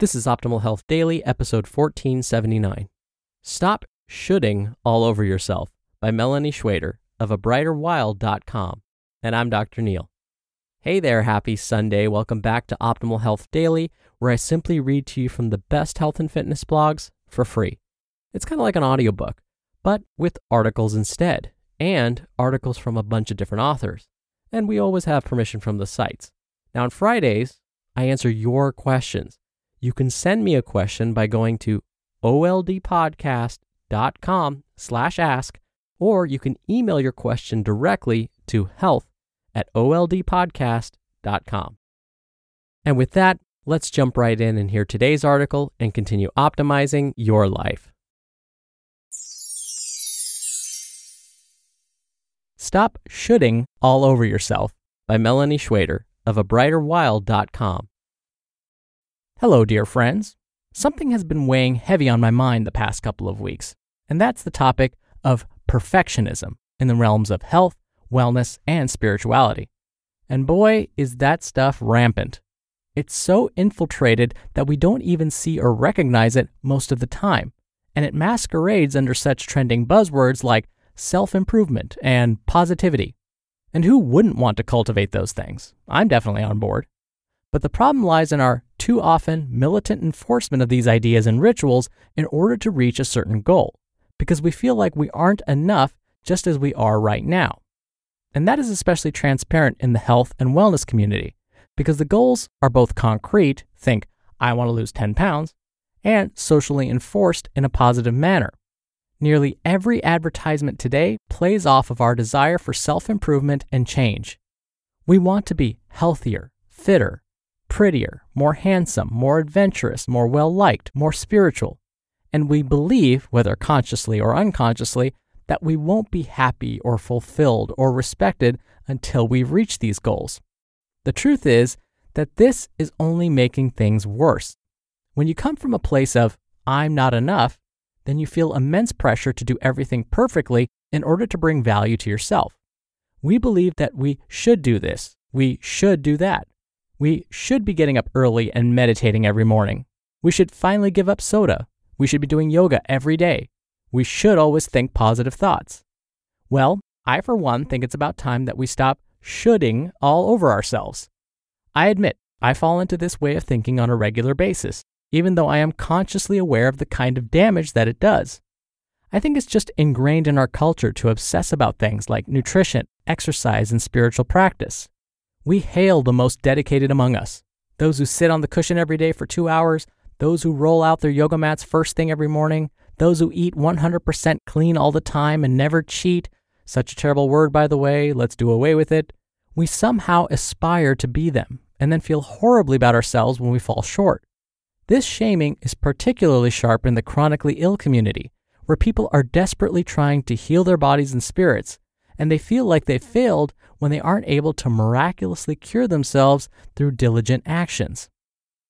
This is Optimal Health Daily, episode 1479. Stop Shoulding all over yourself by Melani Schweder of abrighterwild.com. And I'm Dr. Neal. Hey there, happy Sunday. Welcome back to Optimal Health Daily, where I simply read to you from the best health and fitness blogs for free. It's kind of like an audiobook, but with articles instead, and articles from a bunch of different authors. And we always have permission from the sites. Now, on Fridays, I answer your questions you can send me a question by going to oldpodcast.com slash ask, or you can email your question directly to health at oldpodcast.com. And with that, let's jump right in and hear today's article and continue optimizing your life. Stop shoulding all over yourself by Melani Schweder of abrighterwild.com. Hello, dear friends. Something has been weighing heavy on my mind the past couple of weeks, and that's the topic of perfectionism in the realms of health, wellness, and spirituality. And boy, is that stuff rampant. It's so infiltrated that we don't even see or recognize it most of the time, and it masquerades under such trending buzzwords like self improvement and positivity. And who wouldn't want to cultivate those things? I'm definitely on board. But the problem lies in our too often militant enforcement of these ideas and rituals in order to reach a certain goal, because we feel like we aren't enough just as we are right now. And that is especially transparent in the health and wellness community, because the goals are both concrete, think, I want to lose 10 pounds, and socially enforced in a positive manner. Nearly every advertisement today plays off of our desire for self improvement and change. We want to be healthier, fitter, prettier, more handsome, more adventurous, more well liked, more spiritual. And we believe, whether consciously or unconsciously, that we won't be happy or fulfilled or respected until we reach these goals. The truth is that this is only making things worse. When you come from a place of, I'm not enough, then you feel immense pressure to do everything perfectly in order to bring value to yourself. We believe that we should do this, we should do that, we should be getting up early and meditating every morning. We should finally give up soda. We should be doing yoga every day. We should always think positive thoughts. Well, I, for one, think it's about time that we stop shoulding all over ourselves. I admit, I fall into this way of thinking on a regular basis, even though I am consciously aware of the kind of damage that it does. I think it's just ingrained in our culture to obsess about things like nutrition, exercise, and spiritual practice. We hail the most dedicated among us those who sit on the cushion every day for two hours, those who roll out their yoga mats first thing every morning, those who eat 100% clean all the time and never cheat. Such a terrible word, by the way, let's do away with it. We somehow aspire to be them and then feel horribly about ourselves when we fall short. This shaming is particularly sharp in the chronically ill community, where people are desperately trying to heal their bodies and spirits, and they feel like they failed when they aren't able to miraculously cure themselves through diligent actions.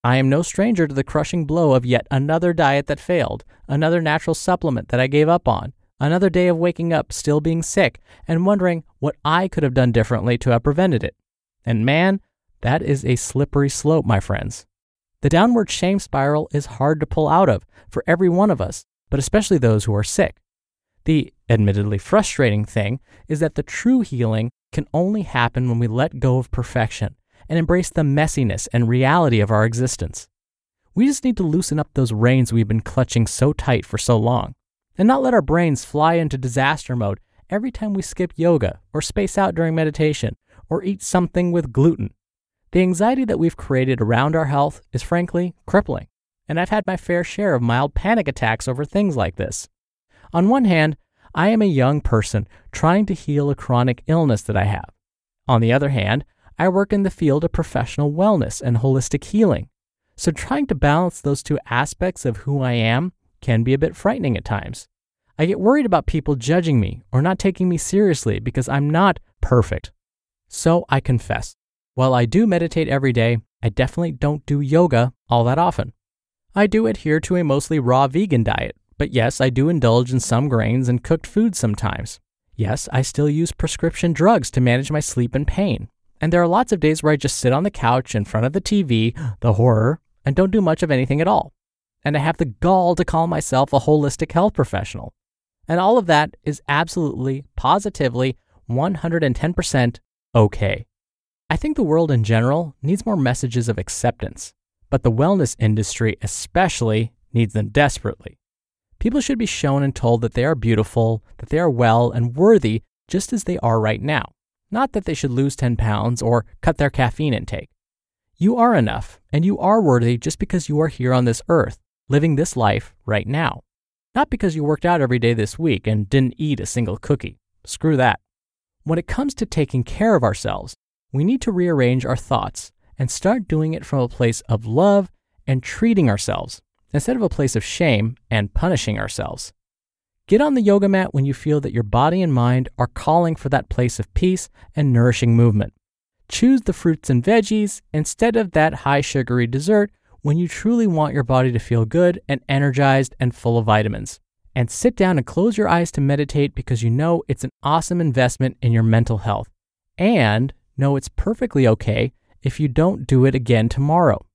I am no stranger to the crushing blow of yet another diet that failed, another natural supplement that I gave up on, another day of waking up still being sick and wondering what I could have done differently to have prevented it. And man, that is a slippery slope, my friends. The downward shame spiral is hard to pull out of for every one of us, but especially those who are sick. The admittedly frustrating thing is that the true healing can only happen when we let go of perfection and embrace the messiness and reality of our existence. We just need to loosen up those reins we've been clutching so tight for so long and not let our brains fly into disaster mode every time we skip yoga or space out during meditation or eat something with gluten. The anxiety that we've created around our health is frankly crippling, and I've had my fair share of mild panic attacks over things like this. On one hand, I am a young person trying to heal a chronic illness that I have. On the other hand, I work in the field of professional wellness and holistic healing. So trying to balance those two aspects of who I am can be a bit frightening at times. I get worried about people judging me or not taking me seriously because I'm not perfect. So I confess, while I do meditate every day, I definitely don't do yoga all that often. I do adhere to a mostly raw vegan diet, but yes, I do indulge in some grains and cooked foods sometimes. Yes, I still use prescription drugs to manage my sleep and pain. And there are lots of days where I just sit on the couch in front of the TV, the horror, and don't do much of anything at all. And I have the gall to call myself a holistic health professional. And all of that is absolutely, positively, 110% okay. I think the world in general needs more messages of acceptance, but the wellness industry especially needs them desperately. People should be shown and told that they are beautiful, that they are well and worthy just as they are right now, not that they should lose 10 pounds or cut their caffeine intake. You are enough, and you are worthy just because you are here on this earth, living this life right now. Not because you worked out every day this week and didn't eat a single cookie. Screw that. When it comes to taking care of ourselves, we need to rearrange our thoughts and start doing it from a place of love and treating ourselves instead of a place of shame and punishing ourselves. Get on the yoga mat when you feel that your body and mind are calling for that place of peace and nourishing movement. Choose the fruits and veggies instead of that high sugary dessert when you truly want your body to feel good and energized and full of vitamins. And sit down and close your eyes to meditate because you know it's an awesome investment in your mental health. And know it's perfectly okay if you don't do it again tomorrow.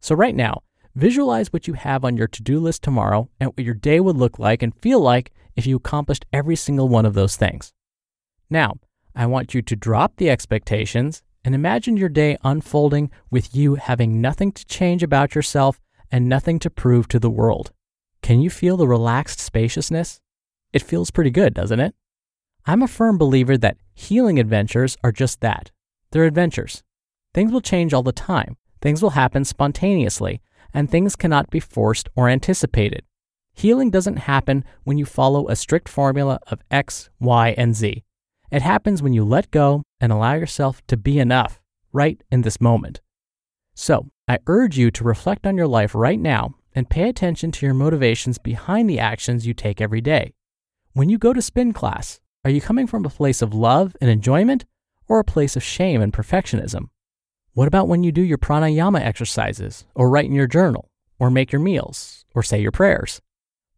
So, right now, visualize what you have on your to do list tomorrow and what your day would look like and feel like if you accomplished every single one of those things. Now, I want you to drop the expectations and imagine your day unfolding with you having nothing to change about yourself and nothing to prove to the world. Can you feel the relaxed spaciousness? It feels pretty good, doesn't it? I'm a firm believer that healing adventures are just that they're adventures. Things will change all the time, things will happen spontaneously, and things cannot be forced or anticipated. Healing doesn't happen when you follow a strict formula of X, Y, and Z. It happens when you let go and allow yourself to be enough right in this moment. So, I urge you to reflect on your life right now and pay attention to your motivations behind the actions you take every day. When you go to spin class, are you coming from a place of love and enjoyment or a place of shame and perfectionism? What about when you do your pranayama exercises, or write in your journal, or make your meals, or say your prayers?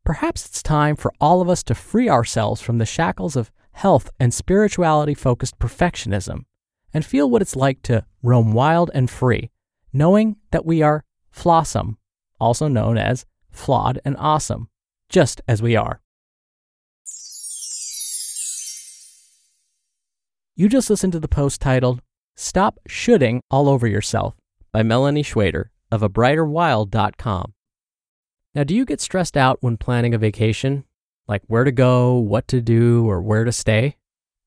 Perhaps it's time for all of us to free ourselves from the shackles of health and spirituality focused perfectionism and feel what it's like to roam wild and free, knowing that we are flawsome, also known as flawed and awesome, just as we are. You just listened to the post titled Stop Shoulding All Over Yourself by Melani Schweder of abrighterwild.com. Now, do you get stressed out when planning a vacation? Like where to go, what to do, or where to stay?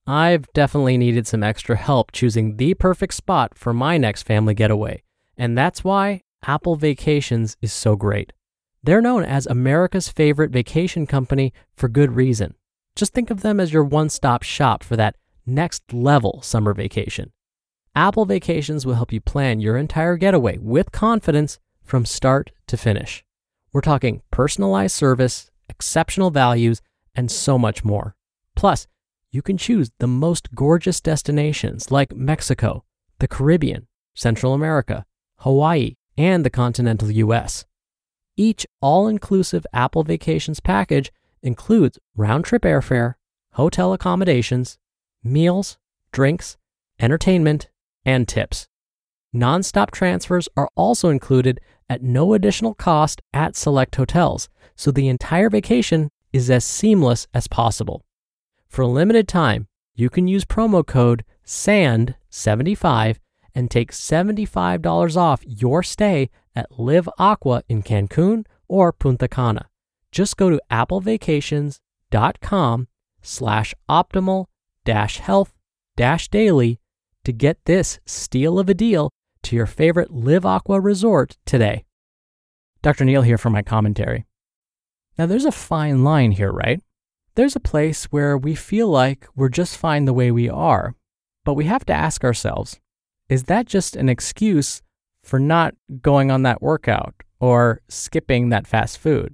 I've definitely needed some extra help choosing the perfect spot for my next family getaway, and that's why Apple Vacations is so great. They're known as America's favorite vacation company for good reason. Just think of them as your one stop shop for that next level summer vacation. Apple Vacations will help you plan your entire getaway with confidence from start to finish. We're talking personalized service, exceptional values, and so much more. Plus, you can choose the most gorgeous destinations like Mexico, the Caribbean, Central America, Hawaii, and the continental US. Each all inclusive Apple Vacations package includes round trip airfare, hotel accommodations, meals, drinks, entertainment, and tips. Nonstop transfers are also included at no additional cost at select hotels, so the entire vacation is as seamless as possible. For a limited time, you can use promo code SAND75 and take $75 off your stay at Live Aqua in Cancun or Punta Cana. Just go to applevacations.com slash optimal dash health dash daily to get this steal of a deal to your favorite Live Aqua resort today. Dr. Neal here for my commentary. Now, there's a fine line here, right? There's a place where we feel like we're just fine the way we are, but we have to ask ourselves is that just an excuse for not going on that workout or skipping that fast food?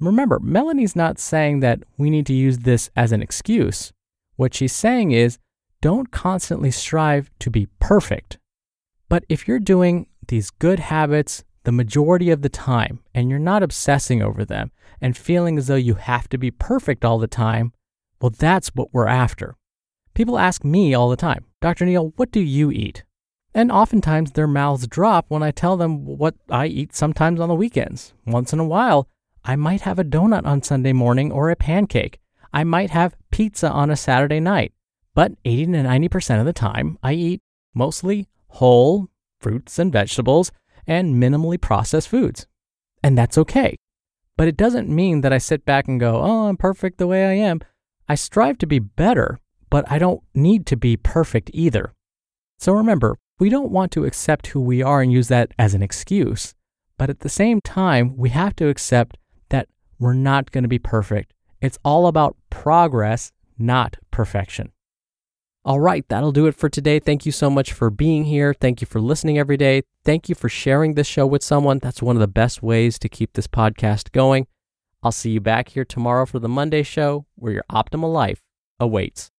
Remember, Melani's not saying that we need to use this as an excuse. What she's saying is don't constantly strive to be perfect. But if you're doing these good habits the majority of the time and you're not obsessing over them and feeling as though you have to be perfect all the time, well, that's what we're after. People ask me all the time, Dr. Neal, what do you eat? And oftentimes their mouths drop when I tell them what I eat sometimes on the weekends. Once in a while, I might have a donut on Sunday morning or a pancake. I might have pizza on a Saturday night. But 80 to 90% of the time, I eat mostly whole fruits and vegetables and minimally processed foods. And that's okay. But it doesn't mean that I sit back and go, oh, I'm perfect the way I am. I strive to be better, but I don't need to be perfect either. So remember, we don't want to accept who we are and use that as an excuse. But at the same time, we have to accept that we're not going to be perfect. It's all about progress, not perfection. All right, that'll do it for today. Thank you so much for being here. Thank you for listening every day. Thank you for sharing this show with someone. That's one of the best ways to keep this podcast going. I'll see you back here tomorrow for the Monday show where your optimal life awaits.